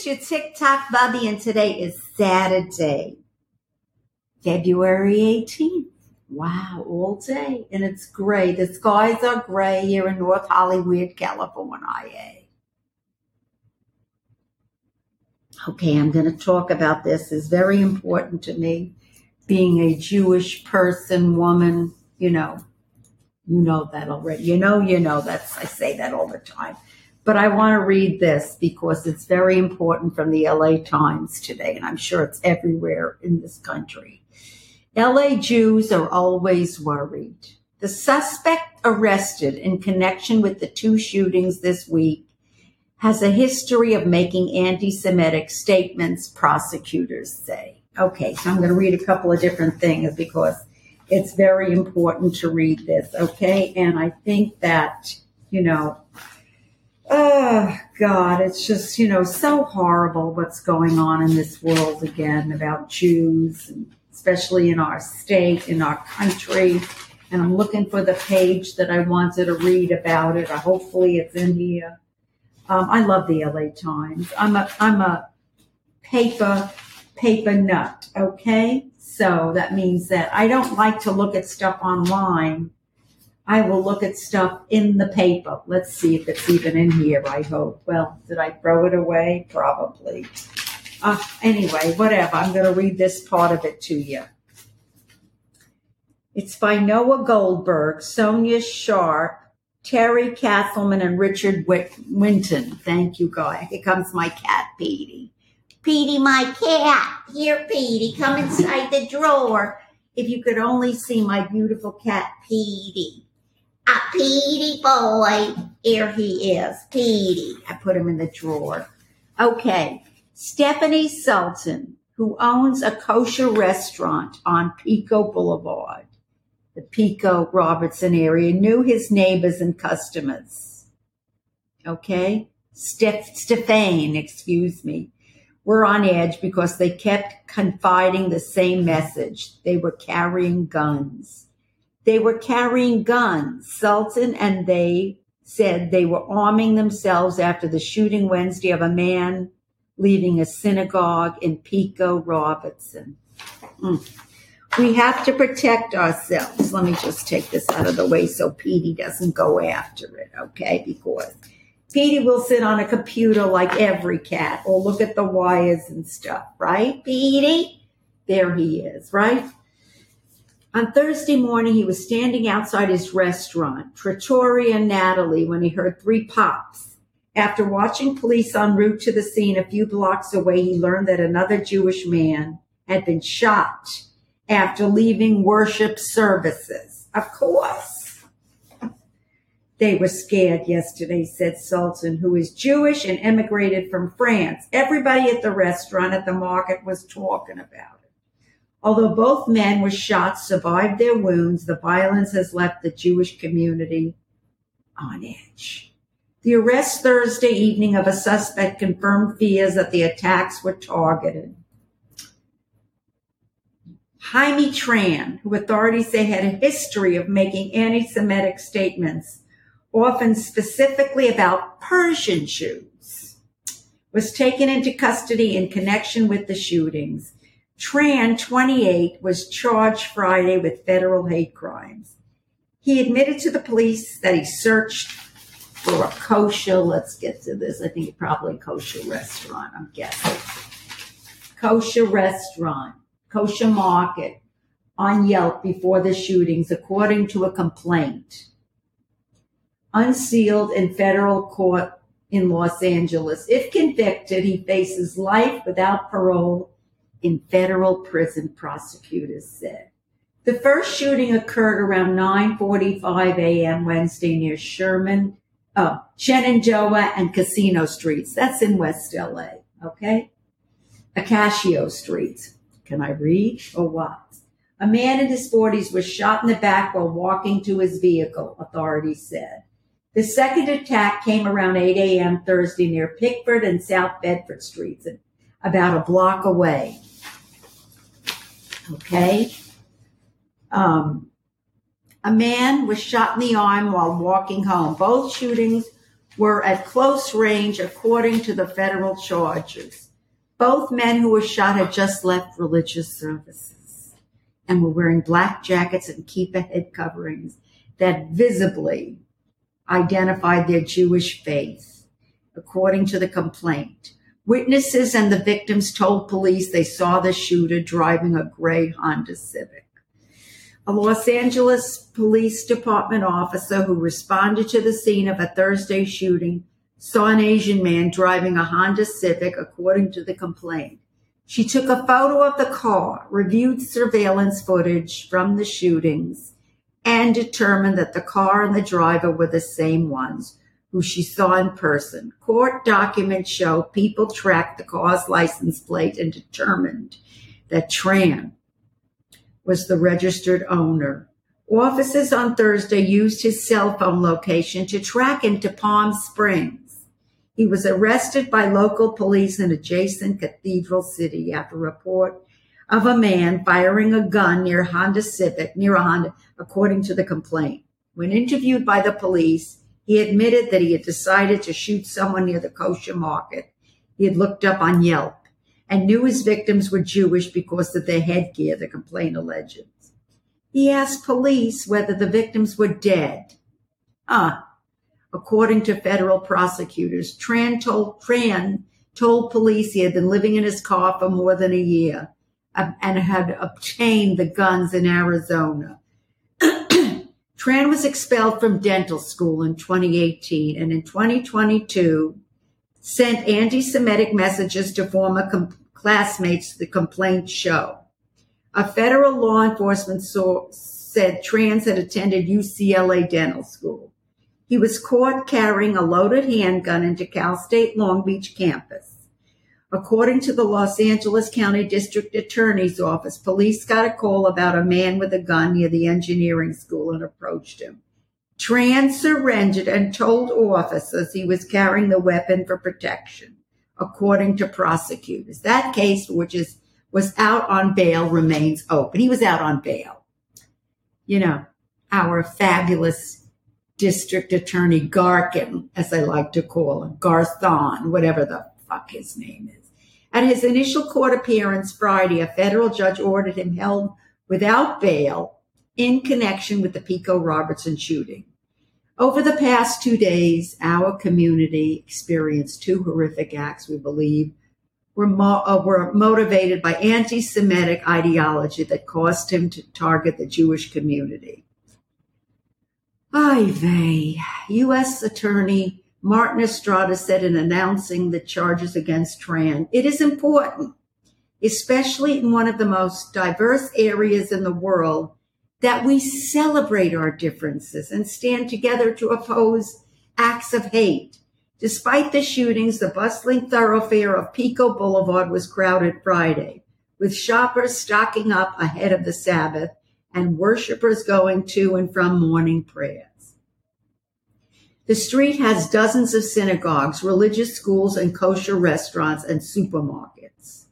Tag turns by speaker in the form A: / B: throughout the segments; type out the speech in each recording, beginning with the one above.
A: it's your TikTok Bubby, and today is Saturday, February 18th. Wow, all day. And it's gray. The skies are gray here in North Hollywood, California. Okay, I'm going to talk about this. It's very important to me. Being a Jewish person, woman, you know, you know that already. You know, you know, that's, I say that all the time. But I want to read this because it's very important from the LA Times today, and I'm sure it's everywhere in this country. LA Jews are always worried. The suspect arrested in connection with the two shootings this week has a history of making anti Semitic statements, prosecutors say. Okay, so I'm going to read a couple of different things because it's very important to read this, okay? And I think that, you know, oh God, it's just, you know, so horrible what's going on in this world again about Jews, especially in our state, in our country. And I'm looking for the page that I wanted to read about it. Hopefully it's in here. Um, I love the LA Times. I'm a I'm a paper paper nut. Okay, so that means that I don't like to look at stuff online. I will look at stuff in the paper. Let's see if it's even in here. I hope. Well, did I throw it away? Probably. Uh, anyway, whatever. I'm going to read this part of it to you. It's by Noah Goldberg, Sonja Sharp, Terry Castleman and Richard Winton. Thank you, guy. Here comes my cat, Petey. Petey, my cat. Here, Petey, come inside the drawer. If you could only see my beautiful cat, Petey. A Petey boy. Here he is, Petey. I put him in the drawer. Okay. Stephanie Sultan, who owns a kosher restaurant on Pico Boulevard, the Pico Robertson area, knew his neighbors and customers. Okay? Steph, Stefane, excuse me, were on edge because they kept confiding the same message. They were carrying guns. They were carrying guns. Sultan and they said they were arming themselves after the shooting Wednesday of a man leaving a synagogue in Pico Robertson. Mm. We have to protect ourselves. Let me just take this out of the way so Petey doesn't go after it, okay? Because Petey will sit on a computer like every cat or look at the wires and stuff, right? Petey? There he is, right? On Thursday morning, he was standing outside his restaurant, Trattoria Natalie, when he heard three pops. After watching police en route to the scene a few blocks away, he learned that another Jewish man had been shot after leaving worship services. Of course. They were scared yesterday, said Sultan, who is Jewish and emigrated from France. Everybody at the restaurant at the market was talking about. Although both men were shot, survived their wounds, the violence has left the Jewish community on edge. The arrest Thursday evening of a suspect confirmed fears that the attacks were targeted. Jaime Tran, who authorities say had a history of making anti-Semitic statements, often specifically about Persian Jews, was taken into custody in connection with the shootings. Tran, 28, was charged Friday with federal hate crimes. He admitted to the police that he searched for a kosher, let's get to this, I think probably kosher restaurant, I'm guessing. Kosher restaurant kosher market on Yelp before the shootings, according to a complaint. Unsealed in federal court in Los Angeles. If convicted, he faces life without parole in federal prison, prosecutors said. The first shooting occurred around 9:45 a.m. Wednesday near Sherman, uh, Shenandoah and Casino Streets. That's in West LA, okay? Acacio Streets. Can I read or what? A man in his 40s was shot in the back while walking to his vehicle, authorities said. The second attack came around 8 a.m. Thursday near Pickford and South Bedford Streets, about a block away. Okay. Um, a man was shot in the arm while walking home. Both shootings were at close range according to the federal charges. Both men who were shot had just left religious services and were wearing black jackets and kippah head coverings that visibly identified their Jewish faith, according to the complaint. Witnesses and the victims told police they saw the shooter driving a gray Honda Civic. A Los Angeles Police Department officer who responded to the scene of a Thursday shooting saw an Asian man driving a Honda Civic, according to the complaint. She took a photo of the car, reviewed surveillance footage from the shootings, and determined that the car and the driver were the same ones who she saw in person. Court documents show people tracked the car's license plate and determined that Tran was the registered owner. Officers on Thursday used his cell phone location to track him to Palm Springs. He was arrested by local police in adjacent Cathedral City after a report of a man firing a gun near Honda Civic, near a Honda, according to the complaint. When interviewed by the police, he admitted that he had decided to shoot someone near the kosher market. He had looked up on Yelp and knew his victims were Jewish because of their headgear, the complaint alleges. He asked police whether the victims were dead. Ah, according to federal prosecutors, Tran told, Tran told police he had been living in his car for more than a year uh, and had obtained the guns in Arizona. Tran was expelled from dental school in 2018 and in 2022 sent anti-Semitic messages to former com- classmates the complaint show. A federal law enforcement source said Trans had attended UCLA dental school. He was caught carrying a loaded handgun into Cal State Long Beach campus. According to the Los Angeles County District Attorney's Office, police got a call about a man with a gun near the engineering school and approached him. Tran surrendered and told officers he was carrying the weapon for protection according to prosecutors. That case, which is was out on bail, remains open. He was out on bail. You know, our fabulous district attorney Garkin, as I like to call him, Garthon, whatever the fuck his name is. At his initial court appearance Friday, a federal judge ordered him held without bail in connection with the Pico Robertson shooting. Over the past two days, our community experienced two horrific acts we believe were, mo- uh, were motivated by anti Semitic ideology that caused him to target the Jewish community. Vey. U.S. Attorney Martin Estrada said in announcing the charges against Tran, it is important, especially in one of the most diverse areas in the world, that we celebrate our differences and stand together to oppose acts of hate. Despite the shootings, the bustling thoroughfare of Pico Boulevard was crowded Friday, with shoppers stocking up ahead of the Sabbath and worshipers going to and from morning prayers. The street has dozens of synagogues, religious schools, and kosher restaurants and supermarkets.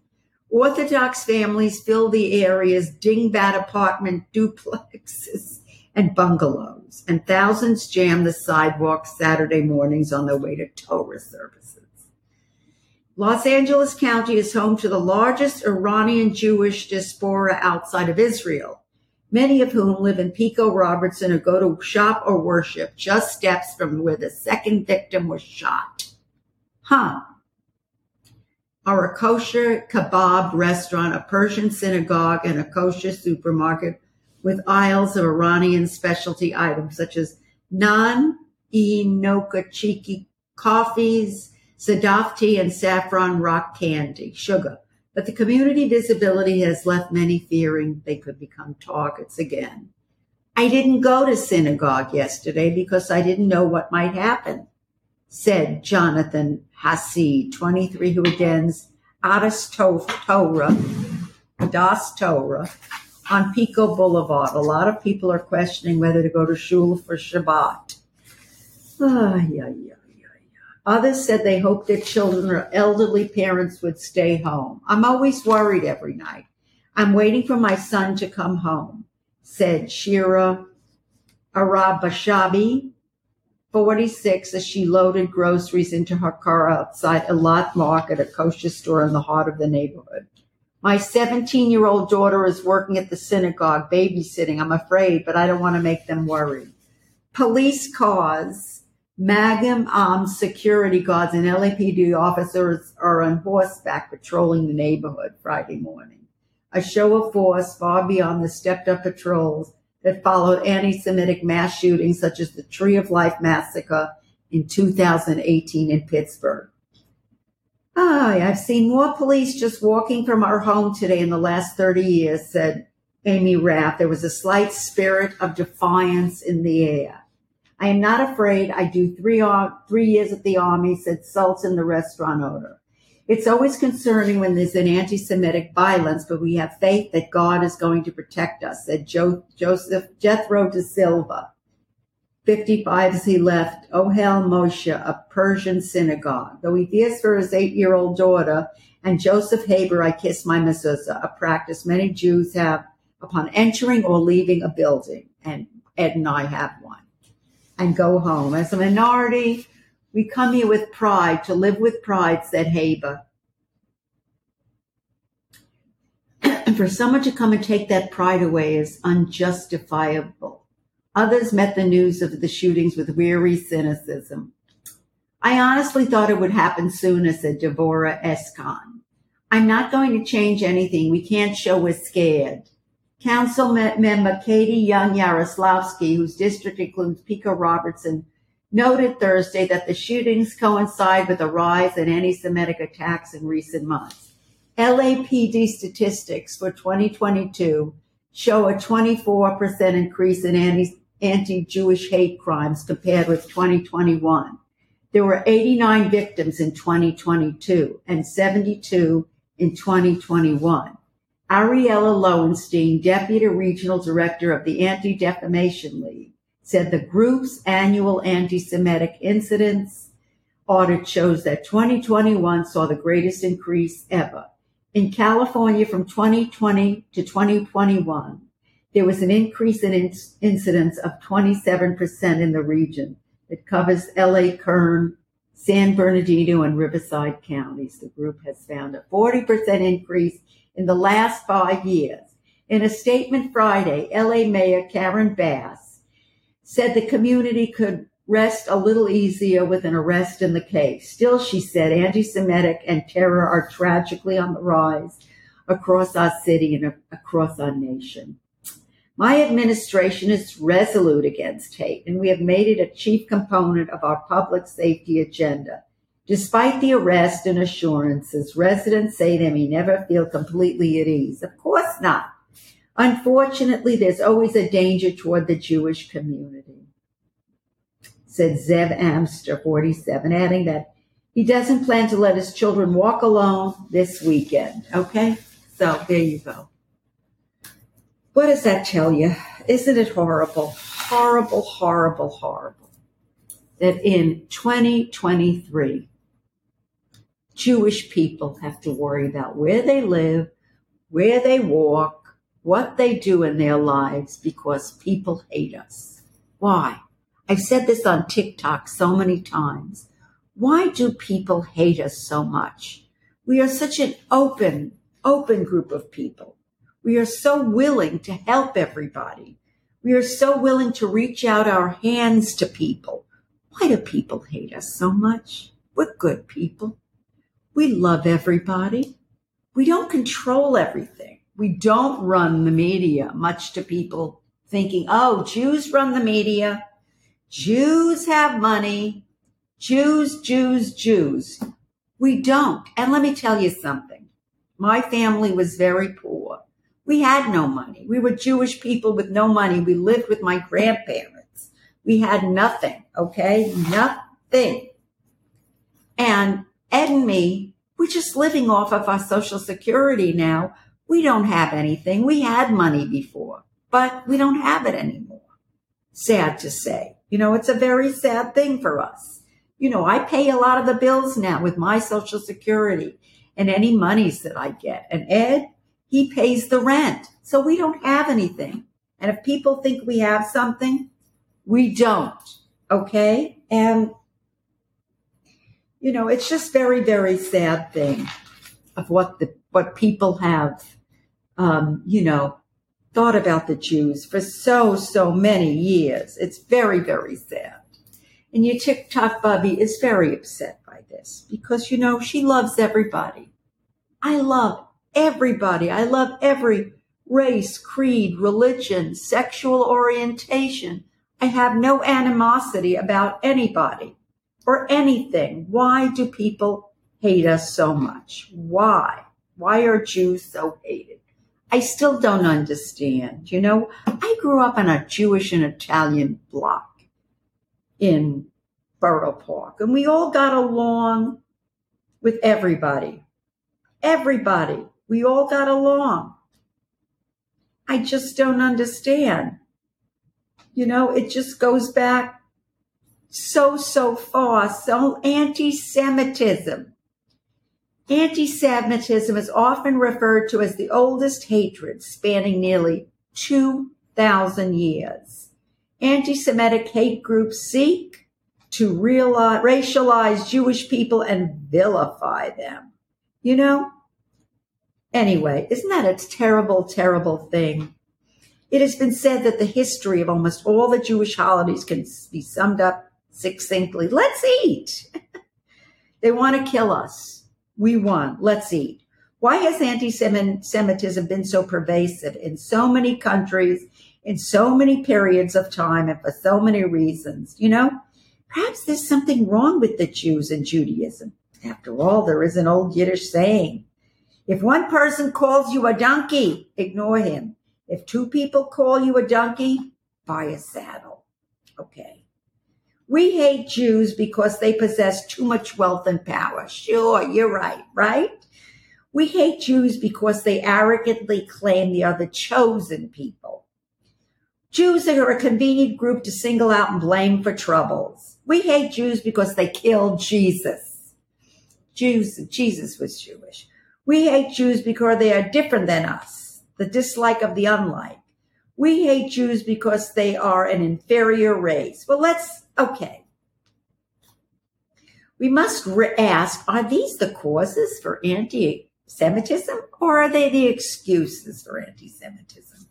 A: Orthodox families fill the area's dingbat apartment duplexes and bungalows, and thousands jam the sidewalks Saturday mornings on their way to Torah services. Los Angeles County is home to the largest Iranian Jewish diaspora outside of Israel, many of whom live in Pico Robertson or go to shop or worship just steps from where the second victim was shot. Huh are a kosher kebab restaurant, a Persian synagogue, and a kosher supermarket with aisles of Iranian specialty items such as naan, e chiki coffees, sadaf tea, and saffron rock candy, sugar. But the community visibility has left many fearing they could become targets again. I didn't go to synagogue yesterday because I didn't know what might happen said Jonathan Hassid, 23, who attends Adas Torah, Das Torah on Pico Boulevard. A lot of people are questioning whether to go to shul for Shabbat. Ah, yeah, yeah. Others said they hoped their children or elderly parents would stay home. I'm always worried every night. I'm waiting for my son to come home, said Shira Arabashabi, 46 as she loaded groceries into her car outside Elat market, a kosher store in the heart of the neighborhood. My 17 year old daughter is working at the synagogue, babysitting. I'm afraid, but I don't want to make them worry. Police cars, Magnum armed security guards and LAPD officers are on horseback patrolling the neighborhood Friday morning. A show of force far beyond the stepped up patrols that followed anti-Semitic mass shootings such as the Tree of Life massacre in 2018 in Pittsburgh. I've seen more police just walking from our home today in the last 30 years, said Amy Rath. There was a slight spirit of defiance in the air. I am not afraid. I do three, uh, three years at the army, said Sultan, the restaurant owner. It's always concerning when there's an anti-Semitic violence, but we have faith that God is going to protect us, said jo- Joseph Jethro de Silva, 55 as he left Ohel Moshe, a Persian synagogue. Though he fears for his eight-year-old daughter, and Joseph Haber, I kiss my mezuzah, a practice many Jews have upon entering or leaving a building. And Ed and I have one. And go home. As a minority, we come here with pride, to live with pride, said Haber. and for someone to come and take that pride away is unjustifiable. Others met the news of the shootings with weary cynicism. I honestly thought it would happen sooner, said Devorah Escon. I'm not going to change anything. We can't show we're scared. Council member Katy Young Yaroslavsky, whose district includes Pico Robertson, noted Thursday that the shootings coincide with a rise in anti-Semitic attacks in recent months. LAPD statistics for 2022 show a 24% increase in anti, anti-Jewish hate crimes compared with 2021. There were 89 victims in 2022 and 72 in 2021. Ariella Lowenstein, Deputy Regional Director of the Anti-Defamation League, said the group's annual anti-Semitic incidents audit shows that 2021 saw the greatest increase ever. In California from 2020 to 2021, there was an increase in incidents of 27% in the region. that covers LA, Kern, San Bernardino, and Riverside counties. The group has found a 40% increase in the last five years. In a statement Friday, LA Mayor Karen Bass said the community could rest a little easier with an arrest in the case. Still, she said, anti-Semitic and terror are tragically on the rise across our city and across our nation. My administration is resolute against hate, and we have made it a chief component of our public safety agenda. Despite the arrest and assurances, residents say they may never feel completely at ease. Of course not. Unfortunately, there's always a danger toward the Jewish community, said Zev Amster, 47, adding that he doesn't plan to let his children walk alone this weekend. Okay? So there you go. What does that tell you? Isn't it horrible? Horrible, horrible, horrible. That in 2023, Jewish people have to worry about where they live, where they walk, what they do in their lives because people hate us. Why? I've said this on TikTok so many times. Why do people hate us so much? We are such an open, open group of people. We are so willing to help everybody. We are so willing to reach out our hands to people. Why do people hate us so much? We're good people. We love everybody. We don't control everything we don't run the media, much to people thinking, oh, Jews run the media. Jews have money. Jews, Jews, Jews. We don't. And let me tell you something. My family was very poor. We had no money. We were Jewish people with no money. We lived with my grandparents. We had nothing. Okay. Nothing. And Ed and me, we're just living off of our social security now we don't have anything. We had money before, but we don't have it anymore. Sad to say. You know, it's a very sad thing for us. You know, I pay a lot of the bills now with my social security and any monies that I get. And Ed, he pays the rent. So we don't have anything. And if people think we have something, we don't. Okay. And, you know, it's just very, very sad thing of what the, what people have, um, you know, thought about the Jews for so, so many years. It's very, very sad. And your TikTok Bubby is very upset by this because, you know, she loves everybody. I love everybody. I love every race, creed, religion, sexual orientation. I have no animosity about anybody or anything. Why do people hate us so much? Why? Why are Jews so hated? I still don't understand. You know, I grew up in a Jewish and Italian block in Borough Park, and we all got along with everybody. Everybody. We all got along. I just don't understand. You know, it just goes back so, so far. So anti Semitism. Anti Semitism is often referred to as the oldest hatred spanning nearly 2,000 years. Anti Semitic hate groups seek to realize, racialize Jewish people and vilify them. You know? Anyway, isn't that a terrible, terrible thing? It has been said that the history of almost all the Jewish holidays can be summed up succinctly. Let's eat. they want to kill us. We won. Let's eat. Why has anti-Semitism been so pervasive in so many countries, in so many periods of time, and for so many reasons? You know, perhaps there's something wrong with the Jews and Judaism. After all, there is an old Yiddish saying, if one person calls you a donkey, ignore him. If two people call you a donkey, buy a saddle. Okay. We hate Jews because they possess too much wealth and power. Sure, you're right, right? We hate Jews because they arrogantly claim they are the chosen people. Jews are a convenient group to single out and blame for troubles. We hate Jews because they killed Jesus. Jews, Jesus was Jewish. We hate Jews because they are different than us the dislike of the unlike. We hate Jews because they are an inferior race. Well, let's, okay. We must re- ask are these the causes for anti Semitism or are they the excuses for anti Semitism?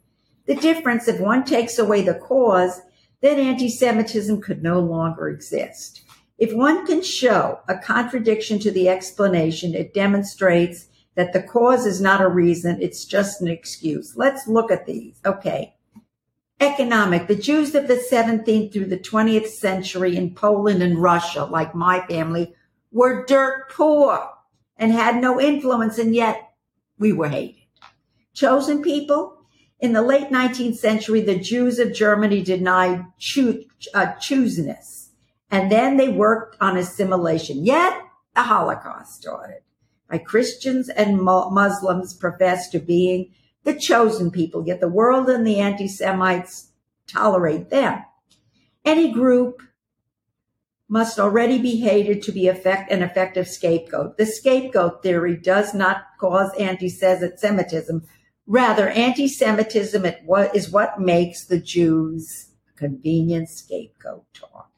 A: The difference, if one takes away the cause, then anti Semitism could no longer exist. If one can show a contradiction to the explanation, it demonstrates that the cause is not a reason, it's just an excuse. Let's look at these. Okay. Economic. The Jews of the 17th through the 20th century in Poland and Russia, like my family, were dirt poor and had no influence, and yet we were hated. Chosen people. In the late 19th century, the Jews of Germany denied choo- uh, chooseness, and then they worked on assimilation. Yet the Holocaust started by Christians and Muslims profess to being the chosen people, yet the world and the anti-Semites tolerate them. Any group must already be hated to be effect, an effective scapegoat. The scapegoat theory does not cause anti-Semitism. Rather, anti-Semitism is what makes the Jews a convenient scapegoat target.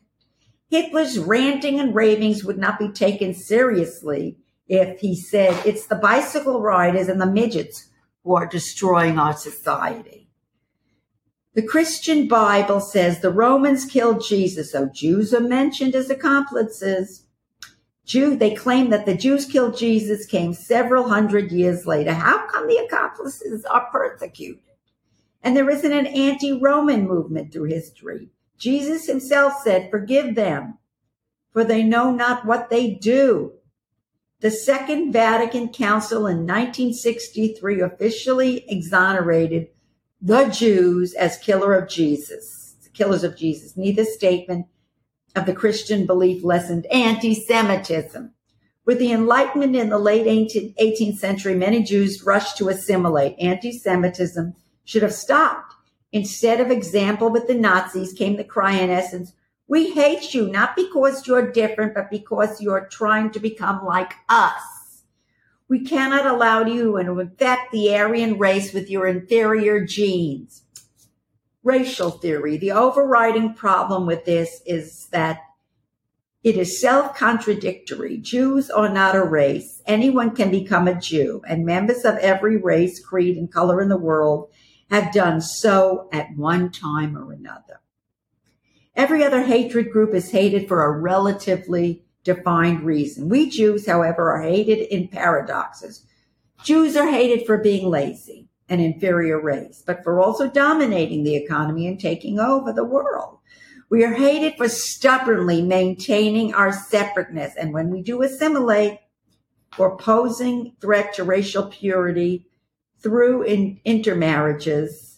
A: Hitler's ranting and ravings would not be taken seriously if he said it's the bicycle riders and the midgets who are destroying our society. The Christian Bible says the Romans killed Jesus, so Jews are mentioned as accomplices. Jew, they claim that the Jews killed Jesus came several hundred years later. How come the accomplices are persecuted? And there isn't an anti-Roman movement through history. Jesus himself said, forgive them, for they know not what they do. The Second Vatican Council in 1963 officially exonerated the Jews as killer of Jesus, killers of Jesus. Neither statement of the Christian belief lessened anti-Semitism. With the Enlightenment in the late 18th century, many Jews rushed to assimilate. Anti-Semitism should have stopped. Instead of example with the Nazis came the cry in essence, we hate you not because you're different, but because you're trying to become like us. We cannot allow you to infect the Aryan race with your inferior genes. Racial theory. The overriding problem with this is that It is self contradictory. Jews are not a race. Anyone can become a Jew, and members of every race, creed, and color in the world have done so at one time or another. Every other hatred group is hated for a relatively defined reason. We Jews, however, are hated in paradoxes. Jews are hated for being lazy, an inferior race, but for also dominating the economy and taking over the world. We are hated for stubbornly maintaining our separateness. And when we do assimilate, for posing threat to racial purity through in intermarriages,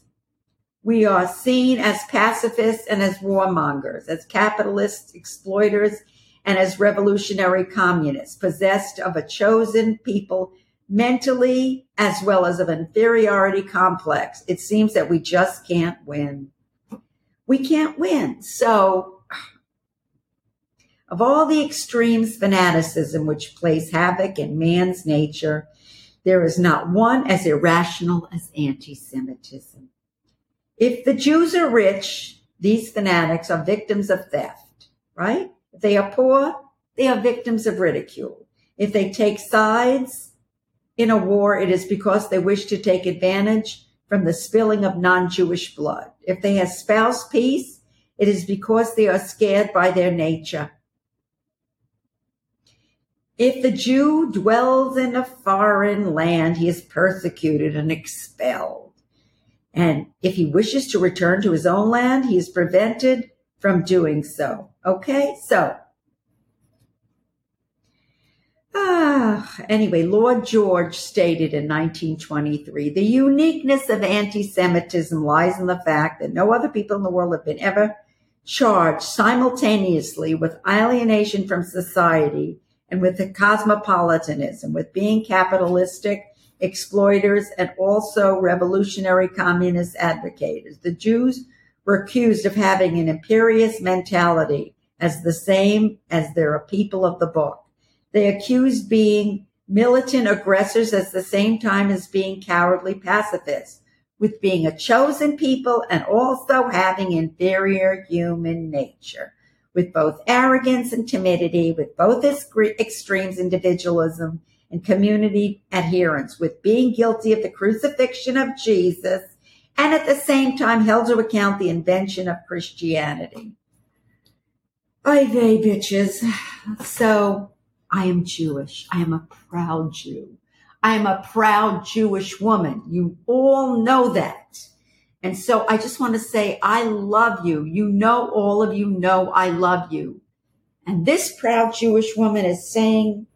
A: we are seen as pacifists and as warmongers, as capitalists, exploiters, and as revolutionary communists, possessed of a chosen people mentally as well as of inferiority complex. It seems that we just can't win. We can't win. So, of all the extremes fanaticism which plays havoc in man's nature, there is not one as irrational as anti Semitism. If the Jews are rich, these fanatics are victims of theft, right? If they are poor, they are victims of ridicule. If they take sides in a war, it is because they wish to take advantage from the spilling of non-Jewish blood. If they espouse peace, it is because they are scared by their nature. If the Jew dwells in a foreign land, he is persecuted and expelled. And if he wishes to return to his own land, he is prevented from doing so. Okay, so Ah, anyway, Lord George stated in 1923 the uniqueness of anti Semitism lies in the fact that no other people in the world have been ever charged simultaneously with alienation from society and with cosmopolitanism, with being capitalistic, exploiters, and also revolutionary communist advocates. The Jews were accused of having an imperious mentality as the same as their people of the book. They accused being militant aggressors at the same time as being cowardly pacifists, with being a chosen people and also having inferior human nature, with both arrogance and timidity, with both extremes individualism and community adherence, with being guilty of the crucifixion of Jesus and at the same time held to account the invention of Christianity. Oy vey, bitches. So I am Jewish. I am a proud Jew. I am a proud Jewish woman. You all know that. And so I just want to say, I love you. You know, all of you know I love you. And this proud Jewish woman is saying,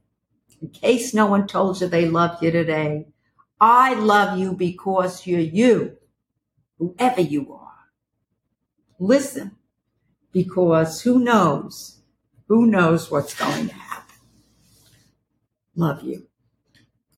A: in case no one told you they love you today, I love you because you're you, whoever you are. Listen, because who knows? Who knows what's going to happen? Love you.